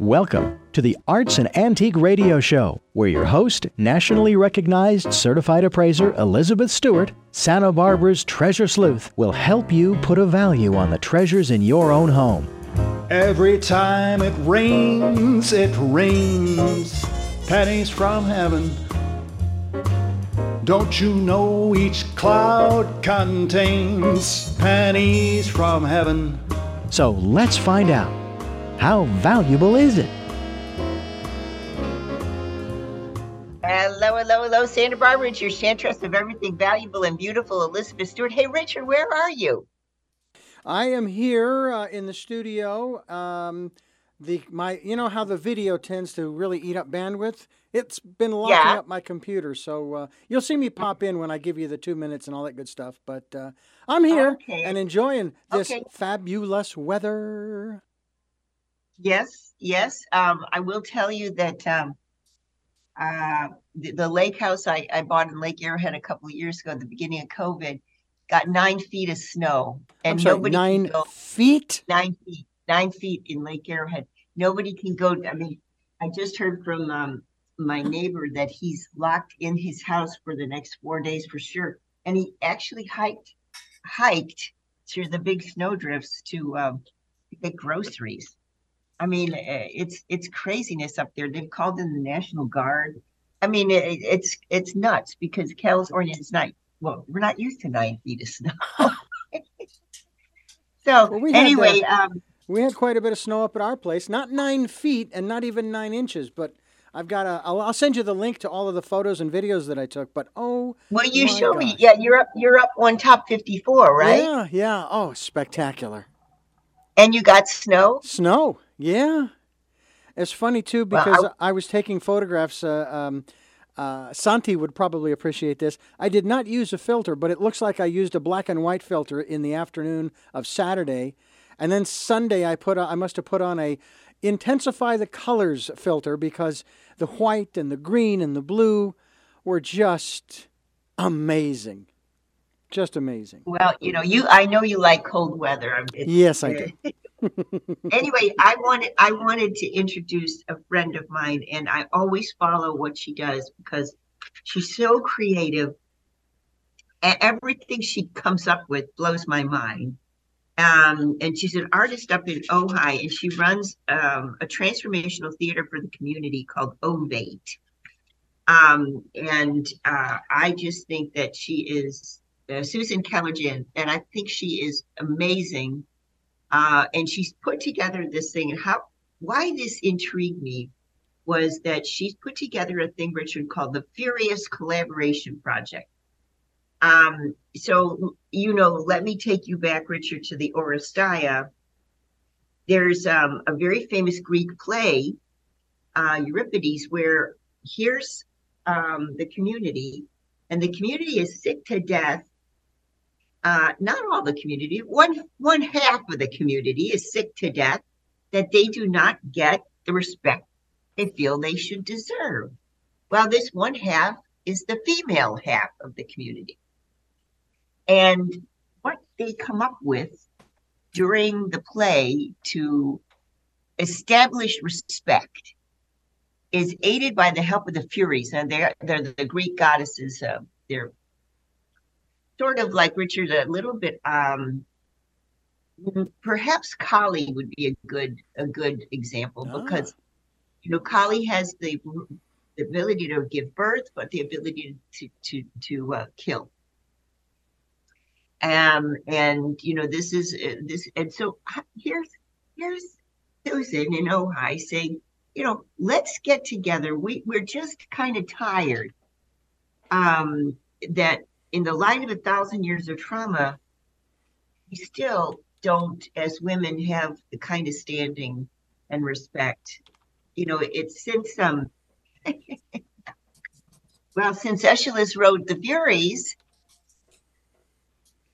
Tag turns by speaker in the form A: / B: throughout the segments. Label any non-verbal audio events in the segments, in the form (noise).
A: Welcome to the Arts and Antique Radio Show, where your host, nationally recognized certified appraiser Elizabeth Stewart, Santa Barbara's treasure sleuth, will help you put a value on the treasures in your own home.
B: Every time it rains, it rains pennies from heaven. Don't you know each cloud contains pennies from heaven?
A: So let's find out how valuable is it?
C: Hello, hello, hello, Santa Barbara. It's your chantress of everything valuable and beautiful, Elizabeth Stewart. Hey, Richard, where are you?
D: I am here uh, in the studio. Um, the my, you know how the video tends to really eat up bandwidth. It's been locking
C: Yeah.
D: up my computer, so uh, you'll see me pop in when I give you the two minutes and all that good stuff. But uh, I'm here
C: Okay.
D: and enjoying this
C: Okay.
D: fabulous weather.
C: Yes, yes. Um, I will tell you that um, uh, the, the lake house I, I bought in Lake Arrowhead a couple of years ago at the beginning of COVID got nine feet of snow. And
D: I'm sorry,
C: nobody can
D: nine
C: go
D: feet.
C: nine feet, nine feet in Lake Arrowhead. Nobody can go. I mean, I just heard from um, my neighbor that he's locked in his house for the next four days for sure. And he actually hiked, hiked through the big snowdrifts to um, to get groceries. I mean, eh, it's it's craziness up there. They've called in the National Guard. I mean, it, it's it's nuts because California is not. Well, we're not used to nine feet of snow. (laughs) so
D: Well, we uh,
C: anyway, um,
D: We had quite a bit of snow up at our place. Not nine feet and not even nine inches, but I've got a. I'll, I'll send you the link to all of the photos and videos that I took. But oh,
C: Well, you show me. Yeah, you're up. You're up on top 54, right?
D: yeah, yeah. Oh, spectacular.
C: And you got snow.
D: Snow, yeah. It's funny too
C: Well,
D: because
C: I-
D: I, was taking photographs. Uh, um, uh, Santi would probably appreciate this. I did not use a filter, but it looks like I used a black and white filter in the afternoon of Saturday, and then Sunday I put on, I must have put on a intensify the colors filter because the white and the green and the blue were just amazing, just amazing.
C: Well, you know, you. I know you like cold weather. It's-
D: Yes, I do. (laughs)
C: anyway, I wanted. I wanted to introduce a friend of mine, and I always follow what she does because she's so creative. And everything she comes up with blows my mind. Um, and she's an artist up in Ojai, and she runs um, a transformational theater for the community called Ovate. Um, and uh, I just think that she is uh, Susan Kelejian, and I think she is amazing. Uh, and she's put together this thing. And how why this intrigued me was that she's put together a thing, Richard, called the Furious Collaboration Project. Um, so you know, let me take you back, Richard, to the Oresteia. There's um, a very famous Greek play, uh, Euripides, where here's um, the community, and the community is sick to death. Uh, not all the community, one one half of the community is sick to death that they do not get the respect they feel they should deserve. Well, this one half is the female half of the community. And what they come up with during the play to establish respect is aided by the help of the Furies, and they're they're the Greek goddesses. Uh, they're sort of like Richard, a little bit. Um, perhaps Kali would be a good a good example
D: Ah.
C: because you know Kali has the the ability to give birth, but the ability to to to uh, kill. Um, and you know this is uh, this, and so here's here's Susan in Ojai saying, you know, let's get together. We we're just kind of tired. Um, that in the light of a thousand years of trauma, we still don't, as women, have the kind of standing and respect. You know, it's since um, (laughs) well, since Aeschylus wrote the Furies,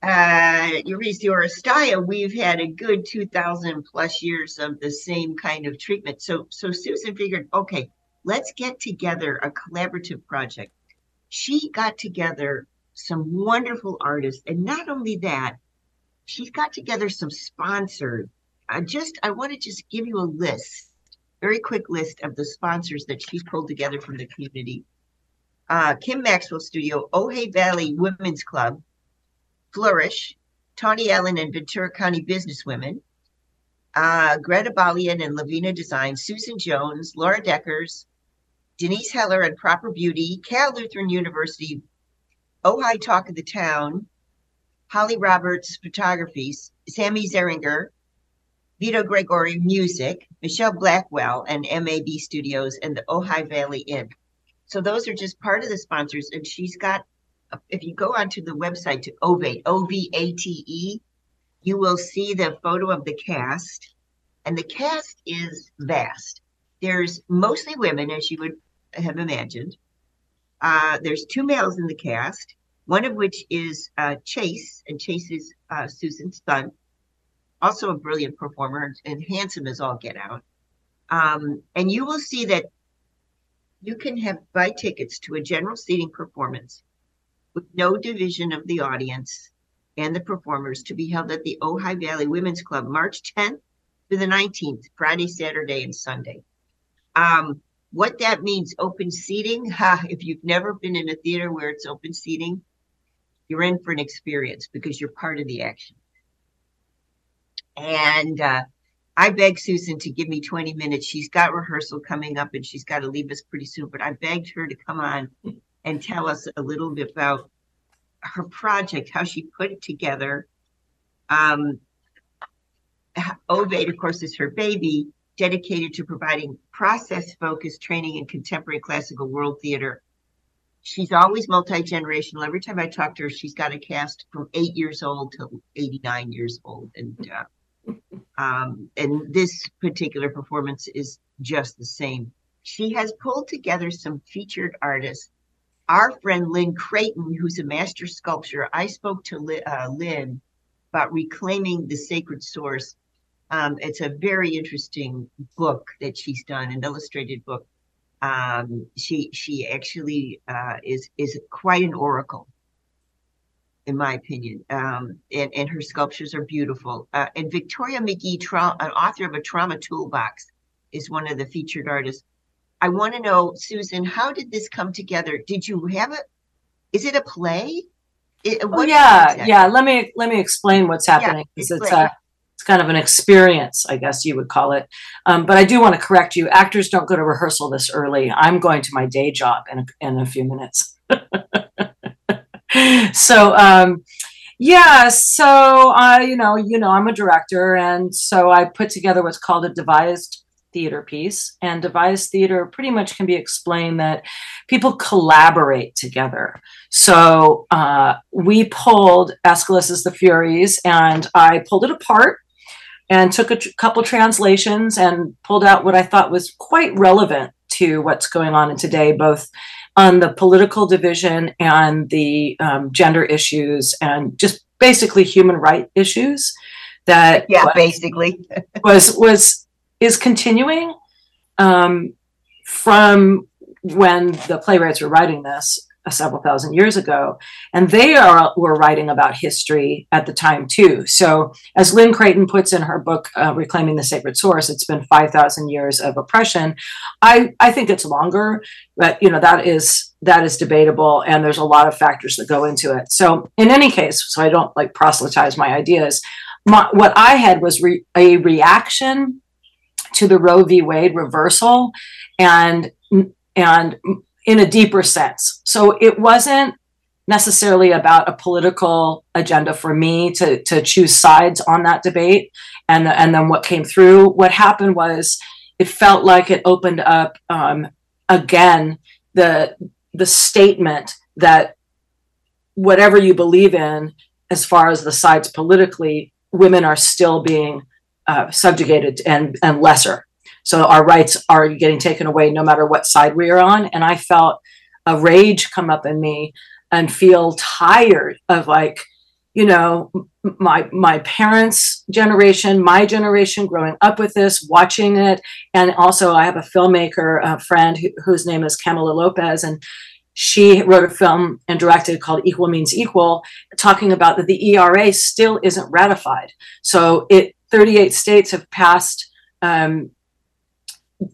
C: uh, Oresteia, we've had a good 2,000 plus years of the same kind of treatment. So, so Susan figured, okay, let's get together a collaborative project. She got together some wonderful artists, and not only that, she's got together some sponsors. I just, I want to just give you a list very quick list of the sponsors that she's pulled together from the community. Uh, Kim Maxwell Studio, Ojai Valley Women's Club, Flourish, Tawny Allen and Ventura County Businesswomen, uh, Greta Balian and Lavina Design, Susan Jones, Laura Deckers, Denise Heller and Proper Beauty, Cal Lutheran University, Ojai Talk of the Town, Holly Roberts Photography, Sammy Zeringer, Vito Gregory Music, Michelle Blackwell, and MAB Studios, and the Ojai Valley Inn. So those are just part of the sponsors. And she's got, if you go onto the website to Ovate, O V A T E, you will see the photo of the cast. And the cast is vast. There's mostly women, as you would have imagined. Uh, there's two males in the cast, one of which is uh, Chase, and Chase is uh, Susan's son, also a brilliant performer and handsome as all get out. Um, and you will see that you can have buy tickets to a general seating performance with no division of the audience and the performers to be held at the Ojai Valley Women's Club March 10th to the 19th, Friday, Saturday, and Sunday. Um, what that means, open seating, (laughs) ha, if you've never been in a theater where it's open seating, you're in for an experience because you're part of the action. And uh, I begged Susan to give me 20 minutes. She's got rehearsal coming up and she's got to leave us pretty soon, but I begged her to come on and tell us a little bit about her project, how she put it together. Um, of course, is her baby, dedicated to providing process focused training in contemporary classical world theater. She's always multi generational. Every time I talk to her, she's got a cast from eight years old to 89 years old. And uh, um, and this particular performance is just the same. She has pulled together some featured artists. Our friend Lynn Creighton, who's a master sculptor, I spoke to uh, Lynn about reclaiming the sacred source. Um, it's a very interesting book that she's done, an illustrated book. Um, she she actually uh, is is quite an oracle in my opinion. Um, and, and her sculptures are beautiful. Uh, and Victoria McGee, tra- an author of a trauma toolbox, is one of the featured artists. I want to know, Susan, how did this come together? Did you have it? Is it a play?
E: It, oh, yeah, yeah. Let me let me explain what's happening yeah, it's a kind of an experience, I guess you would call it. Um, but I do want to correct you. Actors don't go to rehearsal this early. I'm going to my day job in a, in a few minutes. (laughs) so um, yeah, so I, you know, you know, I'm a director, and so I put together what's called a devised theater piece. And devised theater pretty much can be explained that people collaborate together. So uh, we pulled Aeschylus's The Furies, and I pulled it apart and took a tr- couple translations and pulled out what I thought was quite relevant to what's going on in today, both on the political division and the um, gender issues and just basically human right issues that
C: yeah was, basically. (laughs)
E: was was is continuing um, from when the playwrights were writing this several thousand years ago, and they are were writing about history at the time too. So, as Lynn Creighton puts in her book uh, "Reclaiming the Sacred Source," it's been five thousand years of oppression. I I think it's longer, but you know that is that is debatable, and there's a lot of factors that go into it. So, in any case, so I don't like proselytize my ideas. My, what I had was re, a reaction to the Roe v. Wade reversal, and and in a deeper sense. So it wasn't necessarily about a political agenda for me to, to choose sides on that debate. And, and then what came through, what happened was it felt like it opened up um, again the, the statement that whatever you believe in, as far as the sides politically, women are still being uh, subjugated and, and lesser. So our rights are getting taken away no matter what side we are on. And I felt a rage come up in me and feel tired of like, you know, my my parents' generation, my generation, growing up with this, watching it, and also I have a filmmaker a friend who, whose name is Kamala Lopez, and she wrote a film and directed called Equal Means Equal, talking about that the ERA still isn't ratified. So it 38 states have passed um,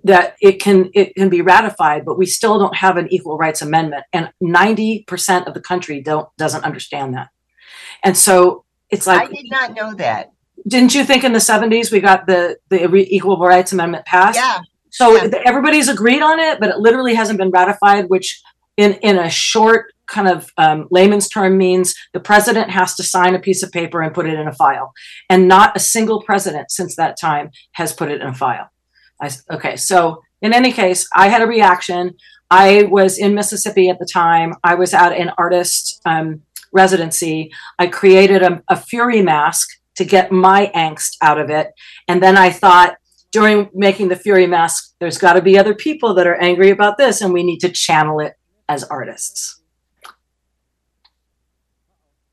E: that it can it can be ratified, but we still don't have an equal rights amendment, and ninety percent of the country don't doesn't understand that. And so it's like
C: I did not know that.
E: Didn't you think in the seventies we got the the equal rights amendment passed?
C: Yeah.
E: So
C: Yeah.
E: everybody's agreed on it, but it literally hasn't been ratified, which in in a short kind of um, layman's term means the president has to sign a piece of paper and put it in a file, and not a single president since that time has put it in a file. I okay, so in any case, I had a reaction. I was in Mississippi at the time. I was at an artist um, residency. I created a, a fury mask to get my angst out of it, and then I thought during making the fury mask, there's got to be other people that are angry about this, and we need to channel it as artists.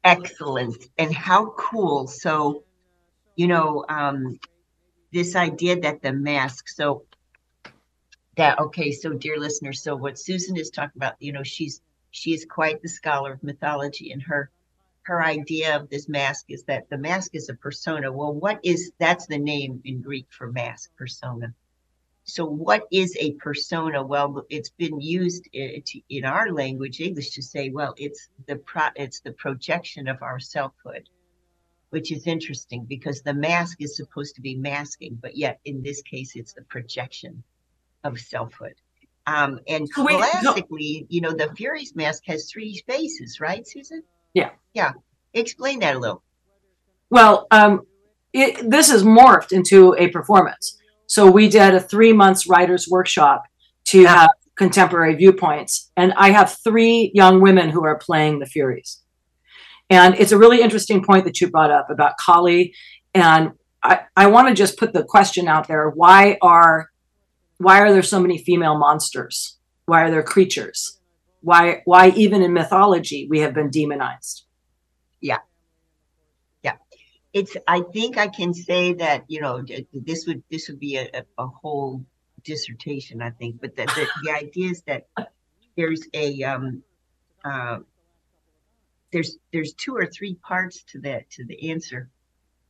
C: Excellent. And how cool. So, you know, um, this idea that the mask, so that, okay, so dear listeners, so what Susan is talking about, you know, she's, she is quite the scholar of mythology and her, her idea of this mask is that the mask is a persona. Well, what is, that's the name in Greek for mask, persona. So what is a persona? Well, it's been used in our language, English, to say, well, it's the pro, it's the projection of our selfhood, which is interesting because the mask is supposed to be masking, but yet in this case, it's the projection of selfhood. Um, and
E: So wait, no-
C: classically, you know, the Furies mask has three faces, right, Susan?
E: Yeah.
C: Yeah. Explain that a little.
E: Well, um, it, this is morphed into a performance. So we did a three months writers workshop to have contemporary viewpoints, and I have three young women who are playing the Furies. And it's a really interesting point that you brought up about Kali, and I, I want to just put the question out there: Why are why are there so many female monsters? Why are there creatures? Why why even in mythology we have been demonized? Yeah. Yeah.
C: It's i think i can say that you know this would this would be a, a, whole dissertation i think but the, the, the idea is that there's a um uh there's there's two or three parts to that to the answer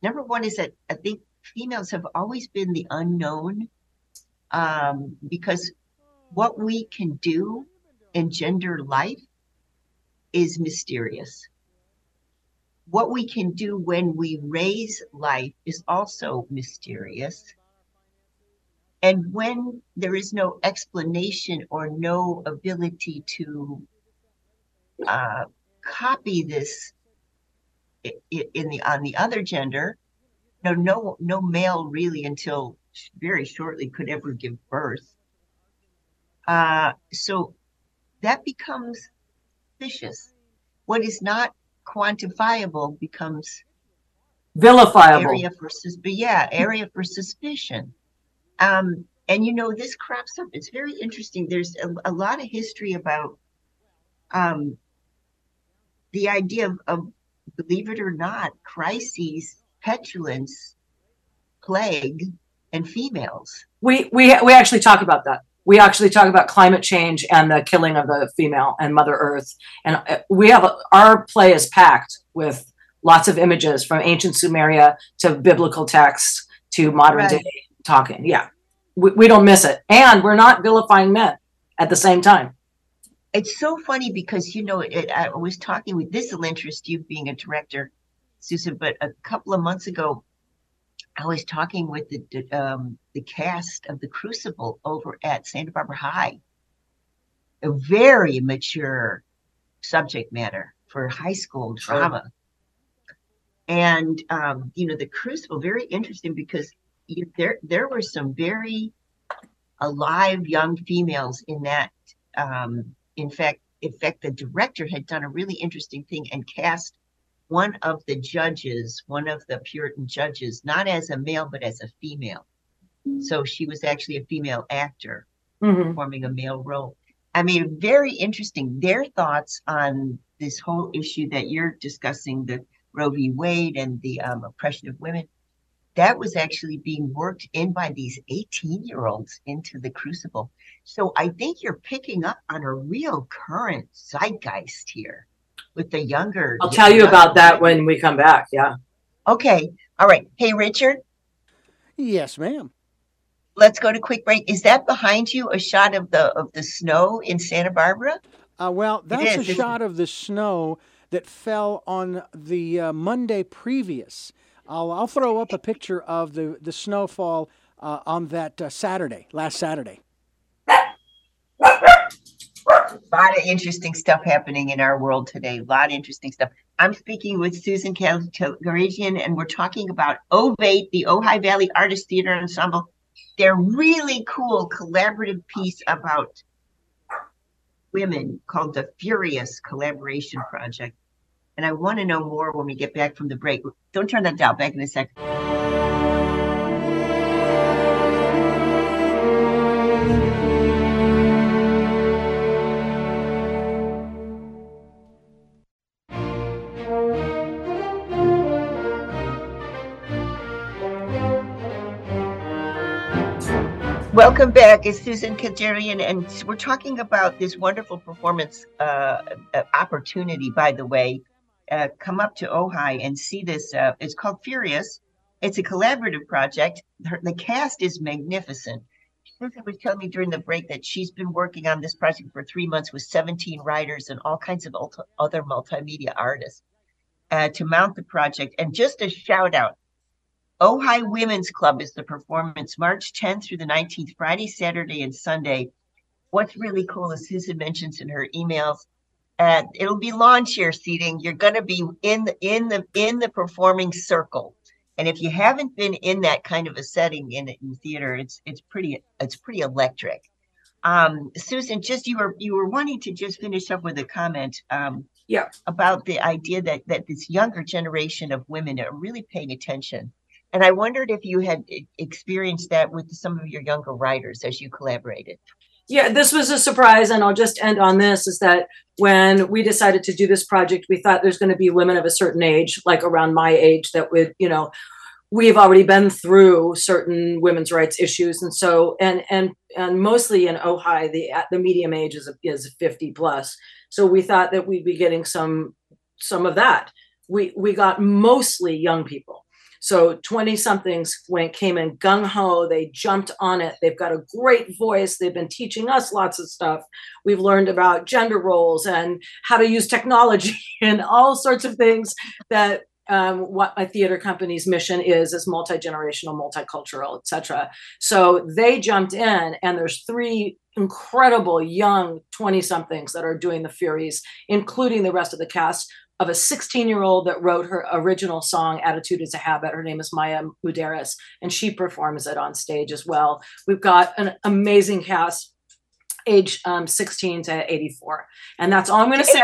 C: number one is that i think females have always been the unknown um because what we can do in gender life is mysterious what we can do when we raise life is also mysterious. And when there is no explanation or no ability to uh, copy this in the on the other gender, no, no, no male really until very shortly could ever give birth. Uh, so that becomes vicious. What is not quantifiable becomes
E: Vilifiable.
C: area for but yeah area for suspicion um and you know this crops up it's very interesting there's a, a lot of history about um the idea of, of believe it or not crises petulance plague and females
E: we we we actually talk about that. We actually talk about climate change and the killing of the female and Mother Earth. And uh, we have a, our play is packed with lots of images from ancient Sumeria to biblical texts to modern
C: Right.
E: day talking. Yeah, we, we don't miss it, and we're not vilifying men at the same time.
C: It's so funny because you know it, i was talking with this will interest you being a director susan but a couple of months ago i was talking with the um, the cast of the crucible over at santa barbara high a very mature subject matter for high school
E: Sure.
C: drama and um, you know the crucible very interesting because you, there there were some very alive young females in that um, in fact, in fact, the director had done a really interesting thing and cast one of the judges, one of the Puritan judges, not as a male but as a female. So she was actually a female actor
E: Mhm.
C: performing a male role. I mean, very interesting. Their thoughts on this whole issue that you're discussing, the Roe v. Wade and the um, oppression of women, that was actually being worked in by these 18 year olds into the crucible. So I think you're picking up on a real current zeitgeist here with the younger.
E: I'll tell you about that when we come back. Yeah.
C: Okay. All right. Hey, Richard,
D: Yes, ma'am.
C: let's go to quick break. Is that behind you a shot of the of the snow in Santa Barbara?
D: Uh, well, that's a
C: is,
D: shot of the snow that fell on the uh, Monday previous. I'll, I'll throw up a picture of the, the snowfall uh, on that uh, Saturday, last Saturday.
C: A lot of interesting stuff happening in our world today. A lot of interesting stuff. I'm speaking with Susan Garagian, and we're talking about Ovate, the Ojai Valley Artist Theater Ensemble. They're really cool collaborative piece about women called the Furious Collaboration Project. And I want to know more when we get back from the break. Don't turn that dial. Back in a second. Welcome back. It's Susan Kelejian, and we're talking about this wonderful performance uh, uh, opportunity, by the way. Uh, come up to Ojai and see this. Uh, it's called Furious. It's a collaborative project. The cast is magnificent. Susan was telling me during the break that she's been working on this project for three months with 17 writers and all kinds of other multimedia artists uh, to mount the project. And just a shout out Ojai Women's Club is the performance March 10th through the 19th, Friday, Saturday, and Sunday. What's really cool, is Susan mentions in her emails, uh, it'll be lawn chair seating. You're going to be in the in the in the performing circle, and if you haven't been in that kind of a setting in in theater, it's it's pretty it's pretty electric. Um, Susan, just you were you were wanting to just finish up with a comment. Um,
E: yeah.
C: About the idea that that this younger generation of women are really paying attention and I wondered if you had experienced that with some of your younger writers as you collaborated.
E: Yeah, this was a surprise. And I'll just end on this is that when we decided to do this project, we thought there's going to be women of a certain age, like around my age, that would, you know, we've already been through certain women's rights issues and so and and and mostly in ojai the the medium age is is 50 plus so we thought that we'd be getting some some of that we we got mostly young people so 20 somethings went came in gung ho. They jumped on it. They've got a great voice. They've been teaching us lots of stuff. We've learned about gender roles and how to use technology (laughs) and all sorts of things that um, what my theater company's mission is is multi-generational multicultural etc so they jumped in and there's three incredible young 20 somethings that are doing the furies including the rest of the cast of a 16 year old that wrote her original song attitude is a habit. Her name is maya muderis and she performs it on stage as well. We've got an amazing cast age um, 16 to 84 and that's all i'm going to say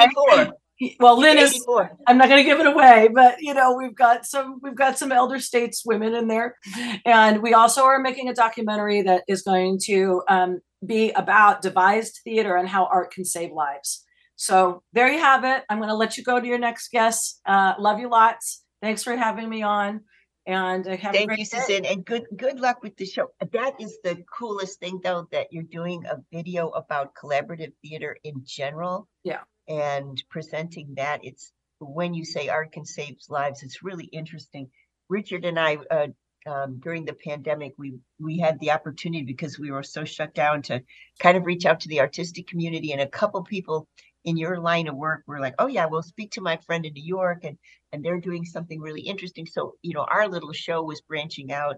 E: well lynn is i'm not going to give it away but you know we've got some we've got some elder states women in there. And we also are making a documentary that is going to um, be about devised theater and how art can save lives so there you have it. I'm going to let you go to your next guest. Uh, love you lots. Thanks for having me on. And uh, have
C: thank you,
E: day.
C: Susan, and good good luck with the show. That is the coolest thing, though, that you're doing a video about collaborative theater in general.
E: Yeah,
C: and presenting that. It's when you say art can save lives. It's really interesting. Richard and I, uh, um, during the pandemic, we we had the opportunity because we were so shut down to kind of reach out to the artistic community, and a couple people in your line of work we're like oh yeah we'll speak to my friend in new york and and they're doing something really interesting so you know our little show was branching out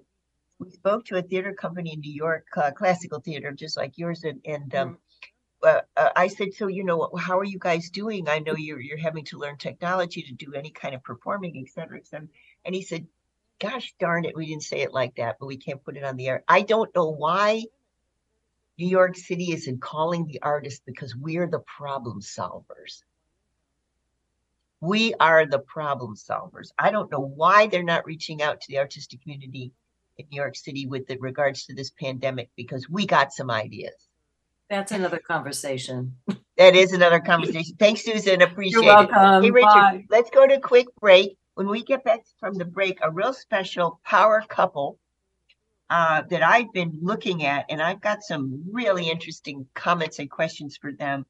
C: we spoke to a theater company in new york uh, classical theater just like yours and and um, mm-hmm. uh, uh, I said, so you know, how are you guys doing? I know you're you're having to learn technology to do any kind of performing, et cetera, et cetera. And he said, "Gosh darn it, we didn't say it like that, but we can't put it on the air." I don't know why New York City isn't calling the artists because we're the problem solvers. We are the problem solvers. I don't know why they're not reaching out to the artistic community in New York City with regards to this pandemic because we got some ideas.
E: That's another conversation.
C: that is another conversation. Thanks, Susan. Appreciate
E: You're welcome.
C: it. Hey, Richard,
E: Bye.
C: let's go to a quick break. When we get back from the break, a real special power couple uh, that I've been looking at, and I've got some really interesting comments and questions for them.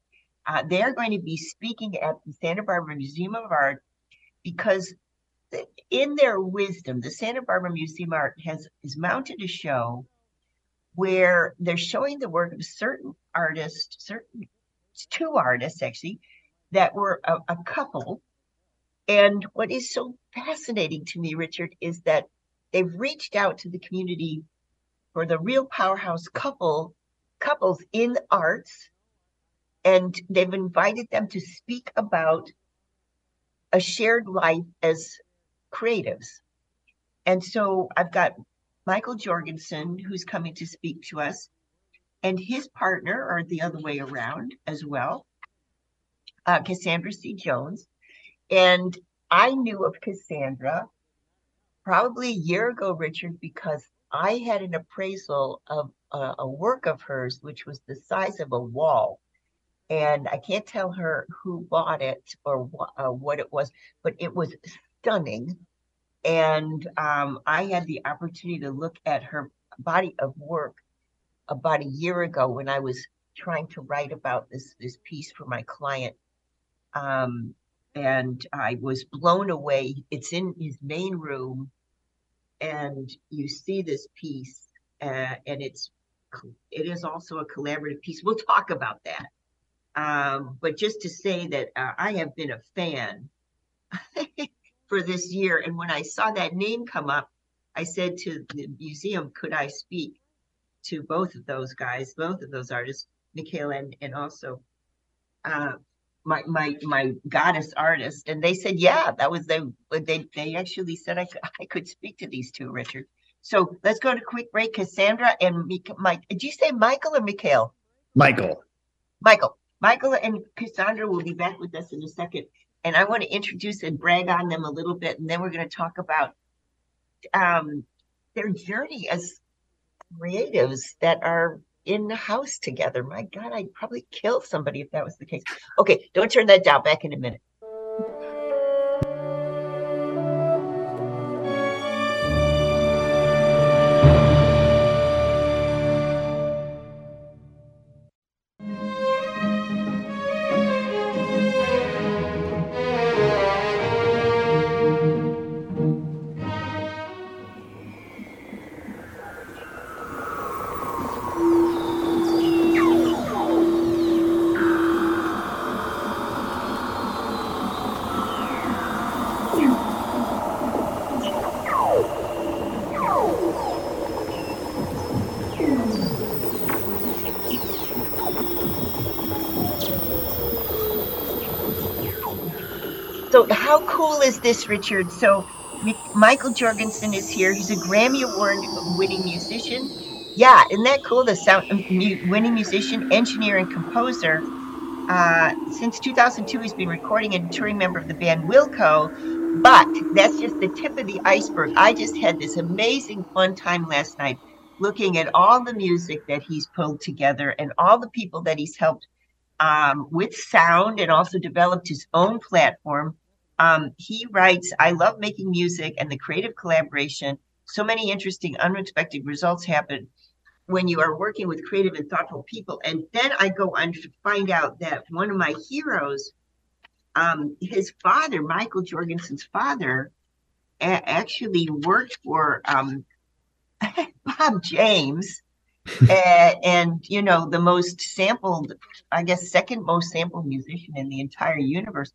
C: Uh, they're going to be speaking at the Santa Barbara Museum of Art because, in their wisdom, the Santa Barbara Museum of Art has is mounted a show where they're showing the work of certain artists, certain two artists actually, that were a, a couple. And what is so fascinating to me, Richard, is that they've reached out to the community for the real powerhouse couple couples in arts and they've invited them to speak about a shared life as creatives. And so i've got michael jorgensen who's coming to speak to us and his partner or the other way around as well uh, cassandra c. Jones. And i knew of cassandra probably a year ago richard because I had an appraisal of a, a, work of hers, which was the size of a wall. And I can't tell her who bought it or wh- uh, what it was, but it was stunning. And um, I had the opportunity to look at her body of work about a year ago when I was trying to write about this this piece for my client. Um, and I was blown away. It's in his main room and you see this piece uh, and it's it is also a collaborative piece. We'll talk about that. Um, but just to say that uh, i have been a fan (laughs) for this year and when i saw that name come up i said to the museum could i speak to both of those guys both of those artists Michaela and, and also uh, my my my goddess artist and they said yeah that was they they they actually said i could, (laughs) I could speak to these two richard. So let's go to quick break cassandra and mike did you say michael or mikhail?
B: Michael.
C: Michael. Michael and cassandra will be back with us in a second and i want to introduce and brag on them a little bit and then we're going to talk about um their journey as creatives that are in the house together. My God, I'd probably kill somebody if that was the case. Okay, don't turn that down. Back in a minute. Is this, Richard? So, Michael Jorgensen is here. He's a Grammy Award winning musician. Yeah, isn't that cool? The sound um, winning musician, engineer, and composer. Uh, since 2002, he's been recording and touring member of the band Wilco. But that's just the tip of the iceberg. I just had this amazing fun time last night looking at all the music that he's pulled together and all the people that he's helped um, with sound and also developed his own platform um, he writes, I love making music and the creative collaboration. So many interesting, unexpected results happen when you are working with creative and thoughtful people. And then I go on to find out that one of my heroes, um, his father, Michael Jorgensen's father, a- actually worked for um, (laughs) Bob James. (laughs) uh, and you know the most sampled i guess second most sampled musician in the entire universe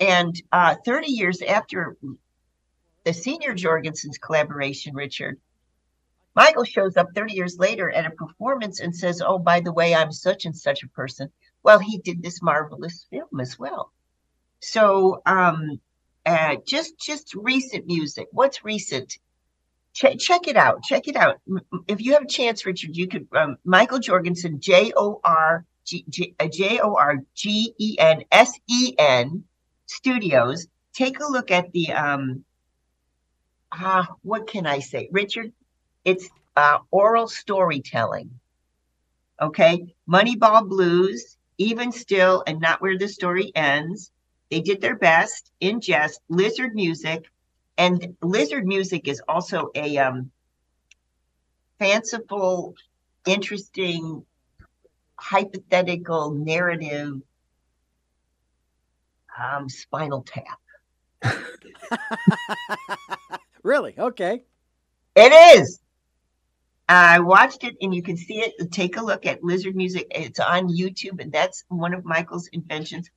C: and uh, 30 years after the senior Jorgensen's collaboration, Richard, Michael shows up 30 years later at a performance and says, Oh, by the way, I'm such and such a person. Well, he did this marvelous film as well. So, um, uh, just just recent music. What's recent? Ch- check it out. Check it out. If you have a chance, Richard, you could um, Michael Jorgensen, J O R G uh, J O R G E N S E N studios, take a look at the um ah, what can I say? Richard, it's uh, oral storytelling. Okay, Moneyball Blues, even still, and not where the story ends. They did their best in jest. Lizard Music, and Lizard Music is also a um, fanciful, interesting, hypothetical narrative um, Spinal Tap. (laughs)
D: really? Okay.
C: It is. I watched it, and you can see it. Take a look at Lizard Music. It's on YouTube, and that's one of Michael's inventions.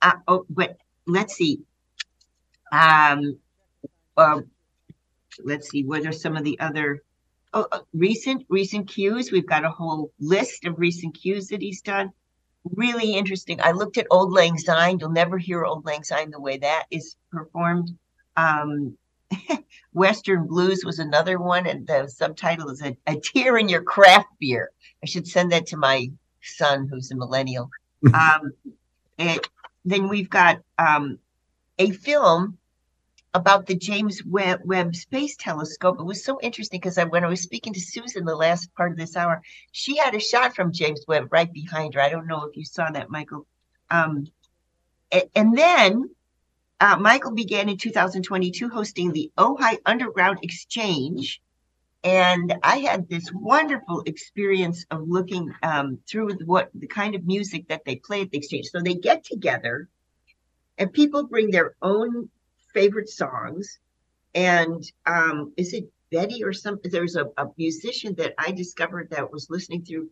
C: Uh, oh, but let's see. Um, uh, let's see. What are some of the other oh, uh, recent recent cues? We've got a whole list of recent cues that he's done. Really interesting. I looked at Auld Lang Syne. You'll never hear Auld Lang Syne the way that is performed. Um, (laughs) Western Blues was another one, and the subtitle is a, a tear in your craft beer. I should send that to my son, who's a millennial. (laughs) um, and then we've got um, a film about the James Webb, Webb Space Telescope. It was so interesting because I, when I was speaking to Susan the last part of this hour, she had a shot from James Webb right behind her. I don't know if you saw that, Michael. Um, and, and then uh, Michael began in 2022 hosting the Ojai Underground Exchange. And I had this wonderful experience of looking um, through what the kind of music that they play at the exchange. So they get together and people bring their own favorite songs. And um, is it Betty or some? There's a, a musician that I discovered that was listening through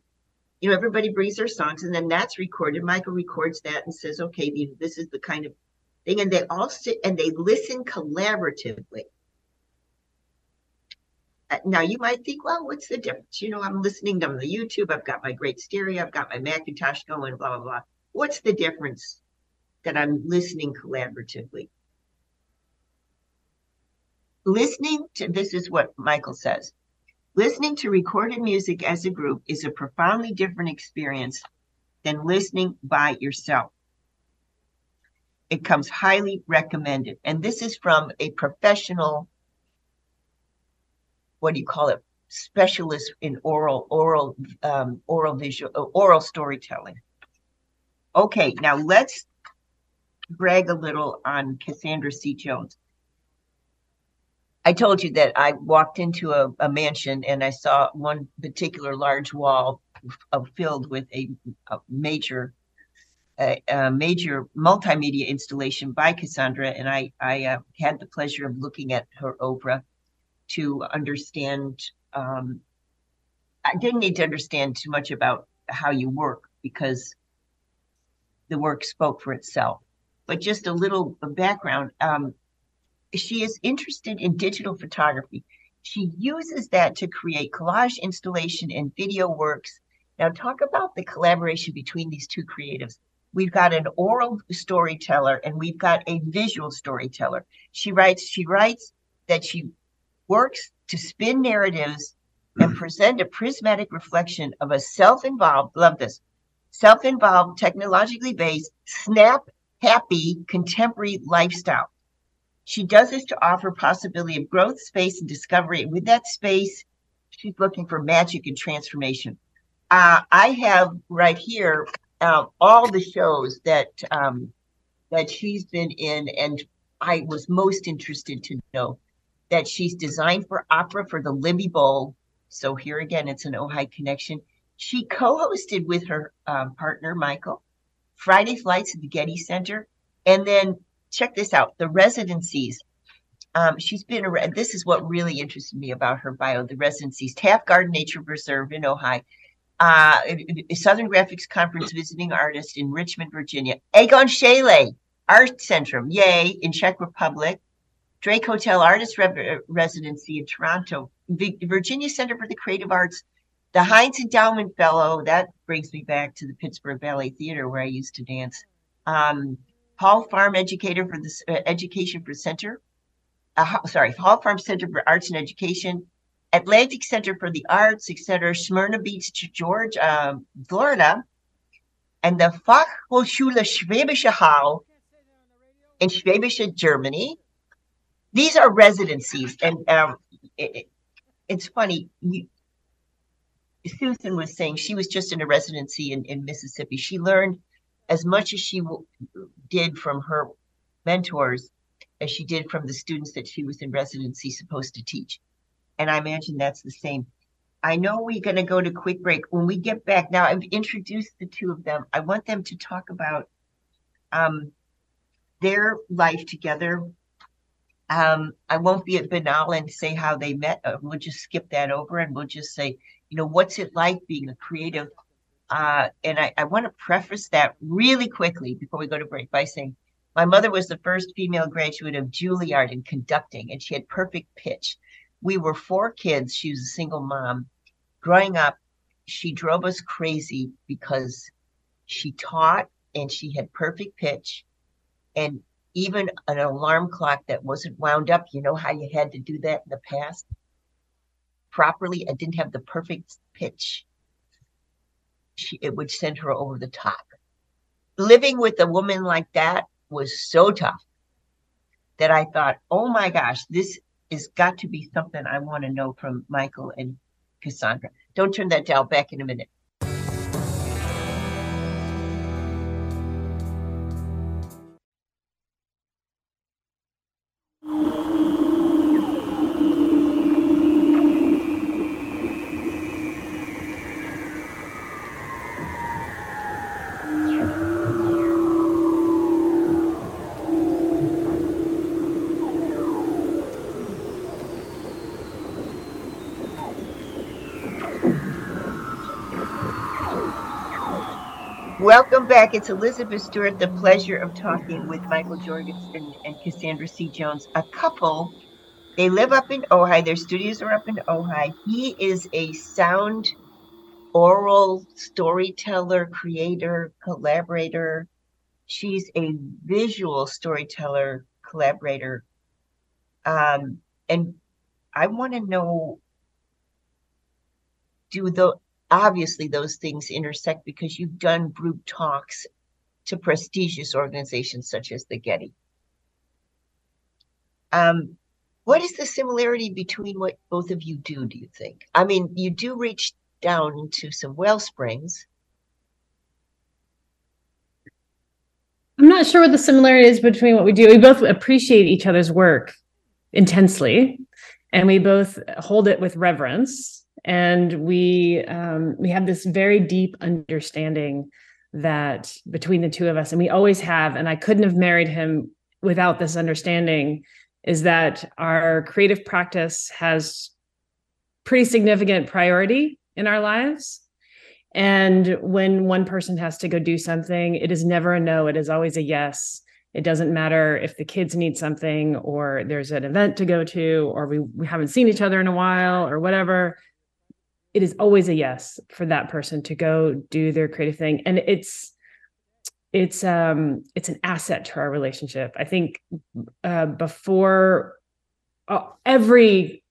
C: you know, everybody brings their songs and then that's recorded. Michael records that and says, okay, this is the kind of thing, and they all sit and they listen collaboratively. Uh, now you might think, well, what's the difference? You know, I'm listening to the YouTube. I've got my great stereo. I've got my McIntosh going. Blah blah blah. What's the difference that I'm listening collaboratively? Listening to this is what Michael says. Listening to recorded music as a group is a profoundly different experience than listening by yourself. It comes highly recommended. And this is from a professional, what do you call it? Specialist in oral, oral, um, oral visual, uh, oral storytelling. Okay, now let's brag a little on Cassandra C. Jones. I told you that I walked into a, a mansion and I saw one particular large wall of, filled with a, a major a, a, major multimedia installation by Cassandra, and I, I uh, had the pleasure of looking at her opera to understand. Um, I didn't need to understand too much about how you work because the work spoke for itself. But just a little background. Um, she is interested in digital photography. She uses that to create collage installation and video works. Now, talk about the collaboration between these two creatives we've got an oral storyteller and we've got a visual storyteller. She writes, she writes that she works to spin narratives and present a prismatic reflection of a self-involved, love this, self-involved, technologically based, snap happy contemporary lifestyle. She does this to offer possibility of growth, space, and discovery. with that space, she's looking for magic and transformation. Uh, I have right here uh, all the shows that um, that she's been in, and I was most interested to know that she's designed for opera for the Libbey Bowl. So here again, it's an Ojai connection. She co-hosted with her um, partner Michael Friday flights at the Getty Center, and then check this out: the residencies. Um, she's been a. This is what really interested me about her bio: the residencies, Taft Garden Nature Preserve in Ohio, uh, Southern Graphics Conference visiting artist in Richmond, Virginia. Egon Schiele Art Centrum, yay, in Czech Republic. Drake Hotel Artist Re- Residency in Toronto. V- Virginia Center for the Creative Arts. The Heinz Endowment Fellow, that brings me back to the Pittsburgh Ballet Theater where I used to dance. Um, Hall Farm Educator for the uh, Education for Center. Uh, sorry, Hall Farm Center for Arts and Education Atlantic Center for the Arts, etc., Smyrna Beach, Georgia, uh, Florida, and the Fachhochschule Schwäbische Hall in Schwäbische, Germany. These are residencies, and um, it, it's funny. You, Susan was saying she was just in a residency in, in Mississippi. She learned as much as she w- did from her mentors as she did from the students that she was in residency supposed to teach. And I imagine that's the same. I know we're going to go to quick break. When we get back, now I've introduced the two of them. I want them to talk about um, their life together Um, I won't be at banal and say how they met. Uh, we'll just skip that over and we'll just say, you know, what's it like being a creative? Uh, and I, I want to preface that really quickly before we go to break by saying my mother was the first female graduate of Juilliard in conducting, and she had perfect pitch. We were four kids. She was a single mom. Growing up, she drove us crazy because she taught and she had perfect pitch. And even an alarm clock that wasn't wound up, you know how you had to do that in the past properly I didn't have the perfect pitch, she, it would send her over the top. Living with a woman like that was so tough that I thought, oh my gosh, this has got to be something I want to know from Michael and Cassandra. Don't turn that dial back in a minute. Welcome back. It's Elizabeth Stewart. The pleasure of talking with Michael Jorgensen and Cassandra C. Jones, a couple. They live up in Ojai. Their studios are up in Ojai. He is a sound oral storyteller, creator, collaborator. She's a visual storyteller, collaborator. Um, and I want to know do the obviously those things intersect because you've done group talks to prestigious organizations such as the Getty. Um, what is the similarity between what both of you do, do you think? I mean, you do reach down into some well springs.
F: I'm not sure what the similarity is between what we do. We both appreciate each other's work intensely, and we both hold it with reverence and we um, we have this very deep understanding that between the two of us and we always have and i couldn't have married him without this understanding is that our creative practice has pretty significant priority in our lives. And when one person has to go do something it is never a no it is always a yes. It doesn't matter if the kids need something or there's an event to go to or we, we haven't seen each other in a while or whatever it is always a yes for that person to go do their creative thing. And it's it's um it's an asset to our relationship. I think uh before uh, every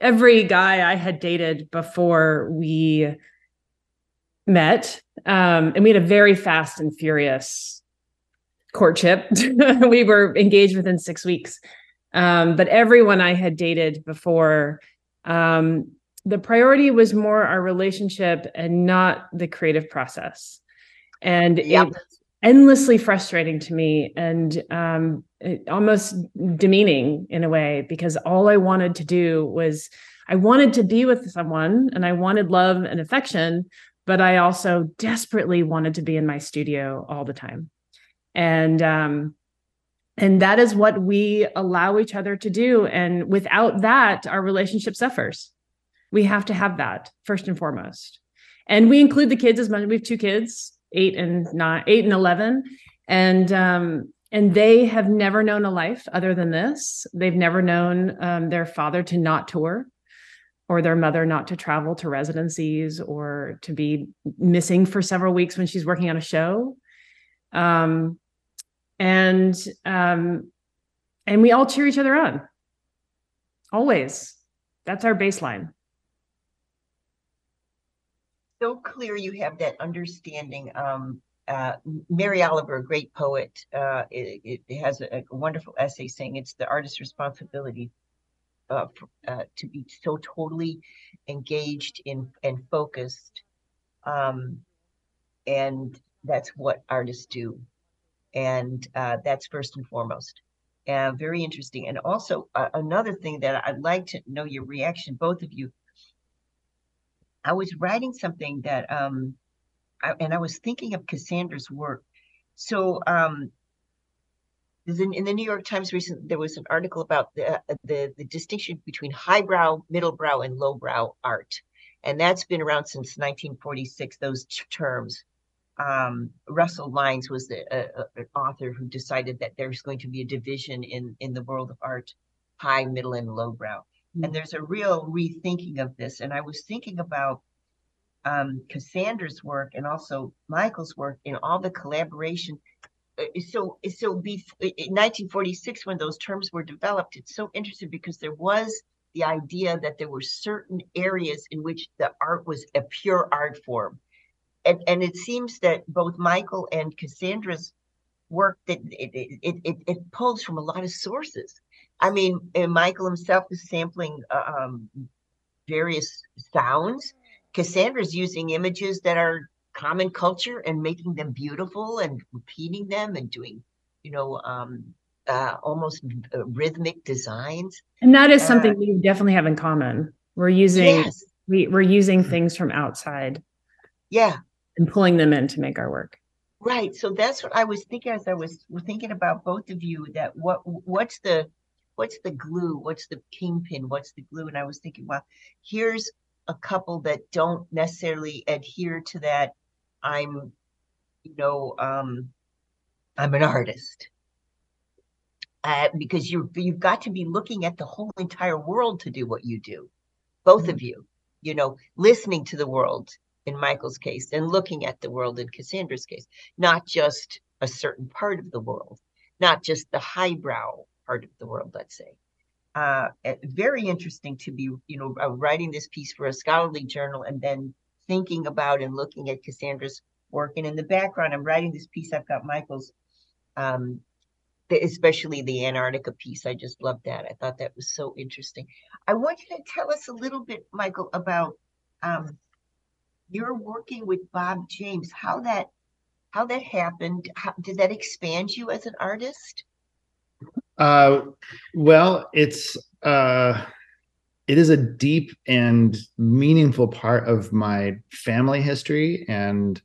F: every guy i had dated before we met um and we had a very fast and furious courtship. (laughs) We were engaged within 6 weeks. Um but everyone i had dated before um the priority was more our relationship and not the creative process. And yep. was endlessly frustrating to me and um, almost demeaning in a way because all I wanted to do was I wanted to be with someone and I wanted love and affection, but I also desperately wanted to be in my studio all the time. And um, and that is what we allow each other to do. And without that, our relationship suffers we have to have that first and foremost. And we include the kids as much we have two kids eight and nine eight and 11 and um and they have never known a life other than this. They've never known um, their father to not tour or their mother not to travel to residencies or to be missing for several weeks when she's working on a show. Um and um and we all cheer each other on. Always. That's our baseline
C: so clear you have that understanding. Um, uh, Mary Oliver, a great poet, uh, it, it, has a, a, wonderful essay saying it's the artist's responsibility uh, uh, to be so totally engaged in and focused. Um, and that's what artists do. And uh, that's first and foremost. Very interesting. And also, uh, another thing that I'd like to know your reaction, both of you I was writing something that, um, I, and I was thinking of Cassandra's work. So, um, in, in the New York Times recently there was an article about the, uh, the the distinction between highbrow, middlebrow, and lowbrow art, and that's been around since 1946. Those terms. Um, Russell Lynes was the uh, uh, author who decided that there's going to be a division in in the world of art, high, middle, and lowbrow. Mm-hmm. And there's a real rethinking of this. And I was thinking about um, Cassandra's work and also Michael's work in all the collaboration uh, so so be in 1946 when those terms were developed it's so interesting because there was the idea that there were certain areas in which the art was a pure art form and and it seems that both michael and cassandra's work that it it, it, it pulls from a lot of sources i mean michael himself is sampling uh, um, various sounds cassandra's using images that are common culture and making them beautiful and repeating them and doing, you know, um, uh, almost uh, rhythmic designs.
F: And that is something uh, we definitely have in common. We're using yes. we, we're using things from outside.
C: Yeah.
F: And pulling them in to make our work.
C: Right. So that's what I was thinking as I was thinking about both of you that what what's the what's the glue? What's the kingpin? What's the glue? And I was thinking, well, here's a couple that don't necessarily adhere to that I'm, you know, um, I'm an artist. Uh, because you you've got to be looking at the whole entire world to do what you do, both mm-hmm. of you. You know, listening to the world in Michael's case and looking at the world in Cassandra's case, not just a certain part of the world, not just the highbrow part of the world, let's say. Uh, very interesting to be, you know, uh, writing this piece for a scholarly journal and then thinking about and looking at Cassandra's work. And in the background, I'm writing this piece. I've got Michael's, um, especially the Antarctica piece. I just loved that. I thought that was so interesting. I want you to tell us a little bit, Michael, about um, working with Bob James. How that how that happened? How, did that expand you as an artist?
G: Uh, well, it's uh, it is a deep and meaningful part of my family history and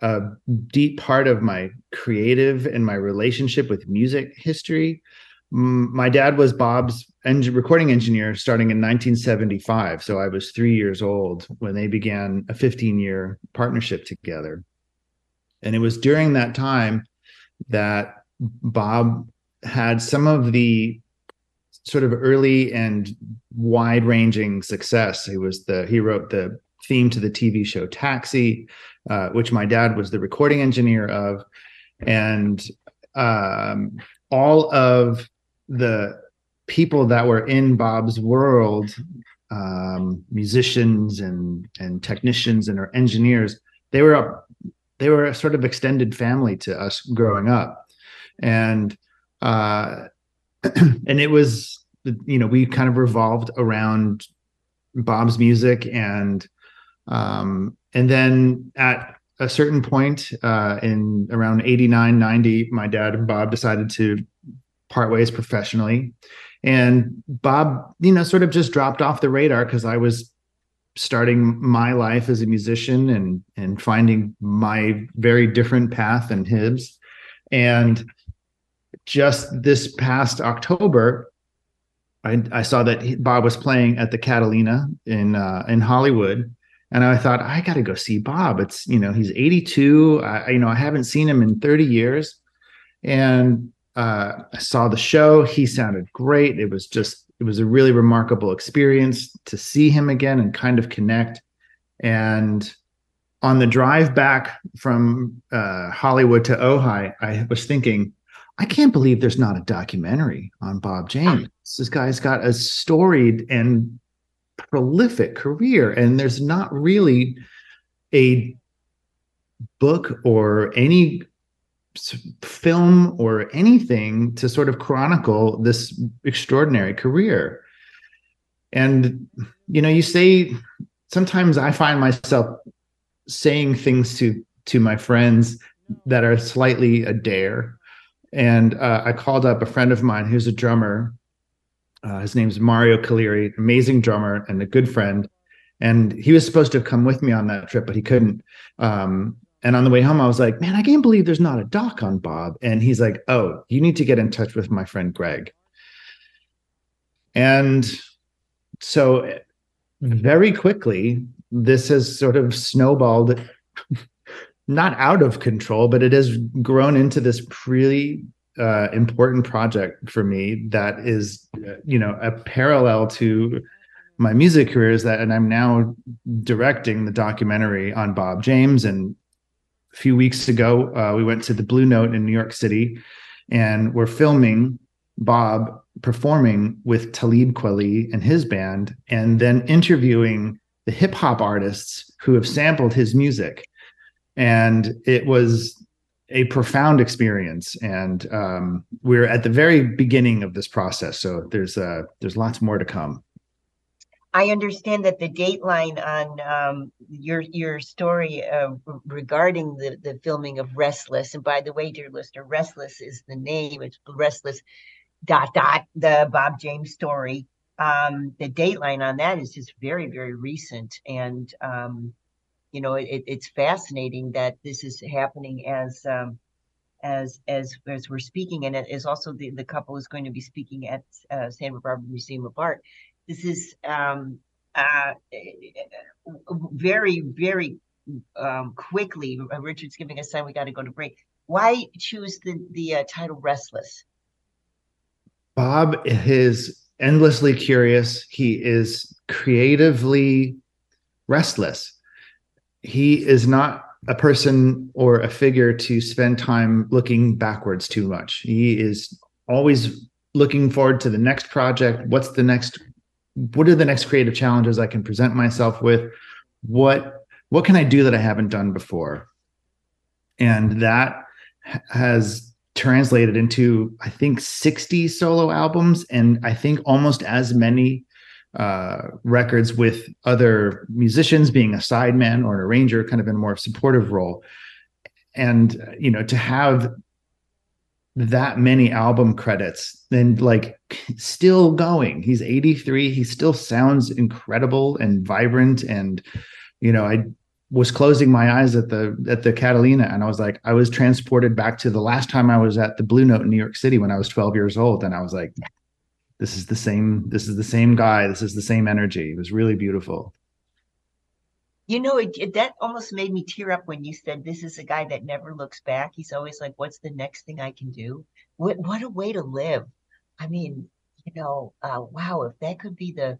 G: a deep part of my creative and my relationship with music history. My dad was Bob's recording engineer starting in 1975. So I was three years old when they began a 15 year partnership together. And it was during that time that Bob had some of the sort of early and wide ranging success. He was the he wrote the theme to the TV show Taxi, uh, which my dad was the recording engineer of, and um, all of the people that were in Bob's world, um, musicians and and technicians and our engineers, they were a, they were a sort of extended family to us growing up, and uh, (clears throat) and it was you know we kind of revolved around Bob's music and um, and then at a certain point uh, in around 89 90 my dad and bob decided to part ways professionally. And bob you know sort of just dropped off the radar because i was starting my life as a musician and and finding my very different path and his. And just this past October, I, I saw that Bob was playing at the Catalina in uh, in Hollywood, and I thought I got to go see Bob. It's you know he's 82. I you know I haven't seen him in 30 years, and uh, I saw the show. He sounded great. It was just it was a really remarkable experience to see him again and kind of connect. And on the drive back from uh, Hollywood to Ojai, I was thinking I can't believe there's not a documentary on Bob ah. James. This guy's got a storied and prolific career, and there's not really a book or any film or anything to sort of chronicle this extraordinary career. And, you know, you say, sometimes I find myself saying things to to my friends that are slightly a dare and uh, I called up a friend of mine who's a drummer. Uh, his name's Mario Calire, amazing drummer and a good friend. And he was supposed to have come with me on that trip, but he couldn't. Um, and on the way home, I was like, man, I can't believe there's not a doc on Bob. And he's like, oh, you need to get in touch with my friend Greg. And so very quickly, this has sort of snowballed, not out of control, but it has grown into this really uh, important project for me that is, you know, a parallel to my music career is that, and I'm now directing the documentary on Bob James. And a few weeks ago, uh, we went to the Blue Note in New York City, and we're filming Bob performing with Talib Kweli and his band, and then interviewing the hip hop artists who have sampled his music. And it was a profound experience. And um, we're at the very beginning of this process, so there's uh, there's lots more to come.
C: I understand that the dateline on um, your your story uh, regarding the the filming of Restless, and by the way, dear listener, Restless is the name. It's Restless dot dot the Bob James story. Um, the dateline on that is just very very recent, and um, you know it, it's fascinating that this is happening as um, as as as we're speaking, and it is also the the couple is going to be speaking at uh, Santa Barbara Museum of Art. This is um, uh, very very um, quickly. Richard's giving us time. We got to go to break. Why choose the the uh, title Restless?
G: Bob is endlessly curious. He is creatively restless. He is not a person or a figure to spend time looking backwards too much. He is always looking forward to the next project. What's the next? What are the next creative challenges I can present myself with? What what can I do that I haven't done before? And that has translated into I think 60 solo albums and I think almost as many uh, records with other musicians being a sideman or an arranger, kind of in a more supportive role. And you know, to have that many album credits, then like still going. He's 83. He still sounds incredible and vibrant. And you know, I was closing my eyes at the at the Catalina and I was like I was transported back to the last time I was at the Blue Note in New York City when I was 12 years old and I was like this is the same this is the same guy this is the same energy it was really beautiful
C: you know it, it, that almost made me tear up when you said this is a guy that never looks back he's always like what's the next thing I can do what what a way to live I mean you know uh, wow if that could be the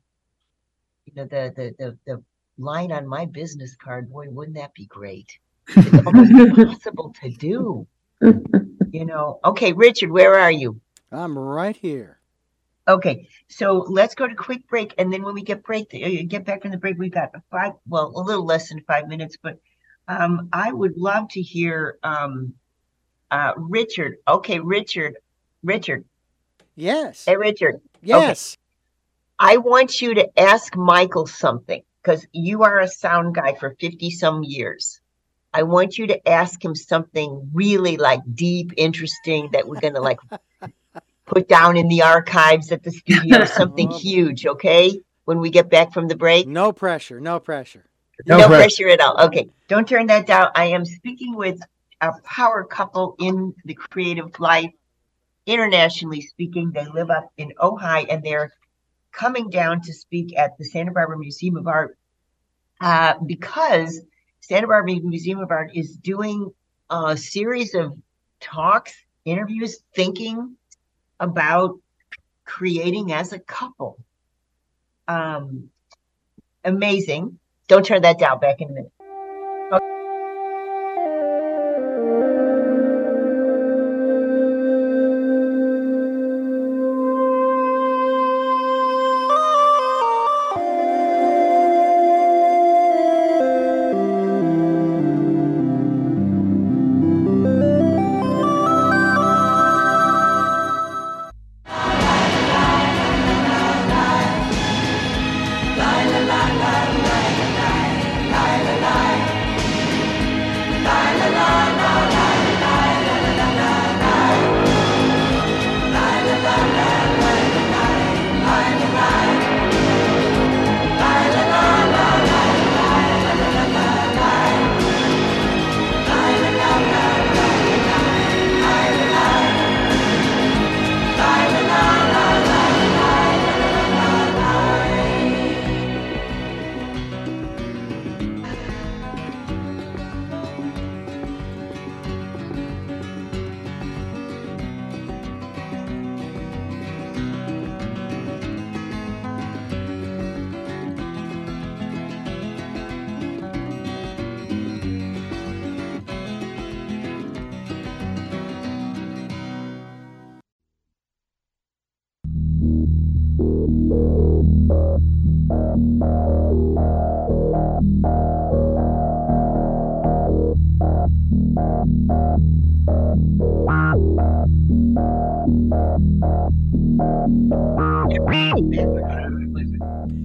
C: you know the the the, the line on my business card, boy, wouldn't that be great? It's almost impossible to do. (laughs) You know, okay, Richard, where are you?
D: I'm right here.
C: Okay, so let's go to quick break, and then when we get break, uh, get back from the break, we've got five, well, a little less than five minutes, but um, I would love to hear um, uh, Richard. Okay, Richard, Richard.
D: Yes.
C: Hey, Richard.
D: Yes.
C: Okay. I want you to ask Michael something because you are a sound guy for 50 some years. I want you to ask him something really like deep, interesting that we're going to like (laughs) put down in the archives at the studio, (laughs) something huge, okay? When we get back from the break.
D: No pressure, no pressure.
C: No, no pressure. pressure at all. Okay, don't turn that down. I am speaking with a power couple in the creative life, internationally speaking. They live up in Ojai and they're coming down to speak at the Santa Barbara Museum of Art uh, because Santa Barbara Museum of Art is doing a series of talks, interviews, thinking about creating as a couple. Um, amazing. Don't turn that down. Back in a minute.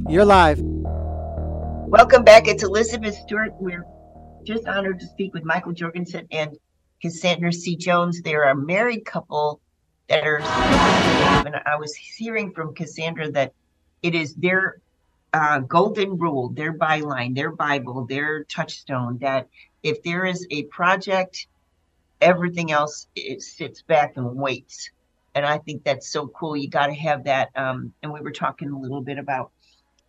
D: You're live.
C: Welcome back. It's Elizabeth Stewart. We're just honored to speak with Michael Jorgensen and Cassandra C. Jones. They're a married couple are, and I was hearing from Cassandra that it is their uh, golden rule, their byline, their Bible, their touchstone that if there is a project, everything else it sits back and waits. And I think that's so cool. You got to have that. Um, and we were talking a little bit about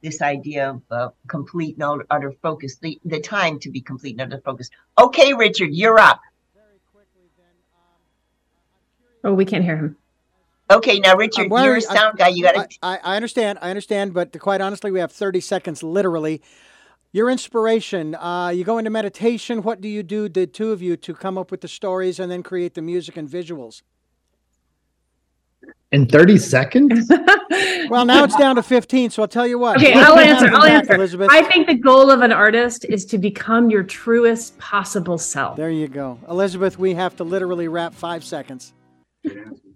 C: this idea of uh, complete and utter focus, the, the time to be complete and utter focus. Okay, Richard, you're up.
F: Oh, we can't hear him.
C: Okay, now Richard, you're a sound guy. You got to.
D: I, I understand. I understand. But quite honestly, we have 30 seconds literally. Your inspiration, uh, you go into meditation. What do you do, the two of you, to come up with the stories and then create the music and visuals?
G: In 30 seconds? (laughs)
D: Well, now it's down to 15, so I'll tell you what.
F: Okay, I'll answer. I'll
D: back,
F: answer.
D: Elizabeth.
F: I think the goal of an artist is to become your truest possible self.
D: There you go. Elizabeth, we have to literally wrap five seconds. Good answer.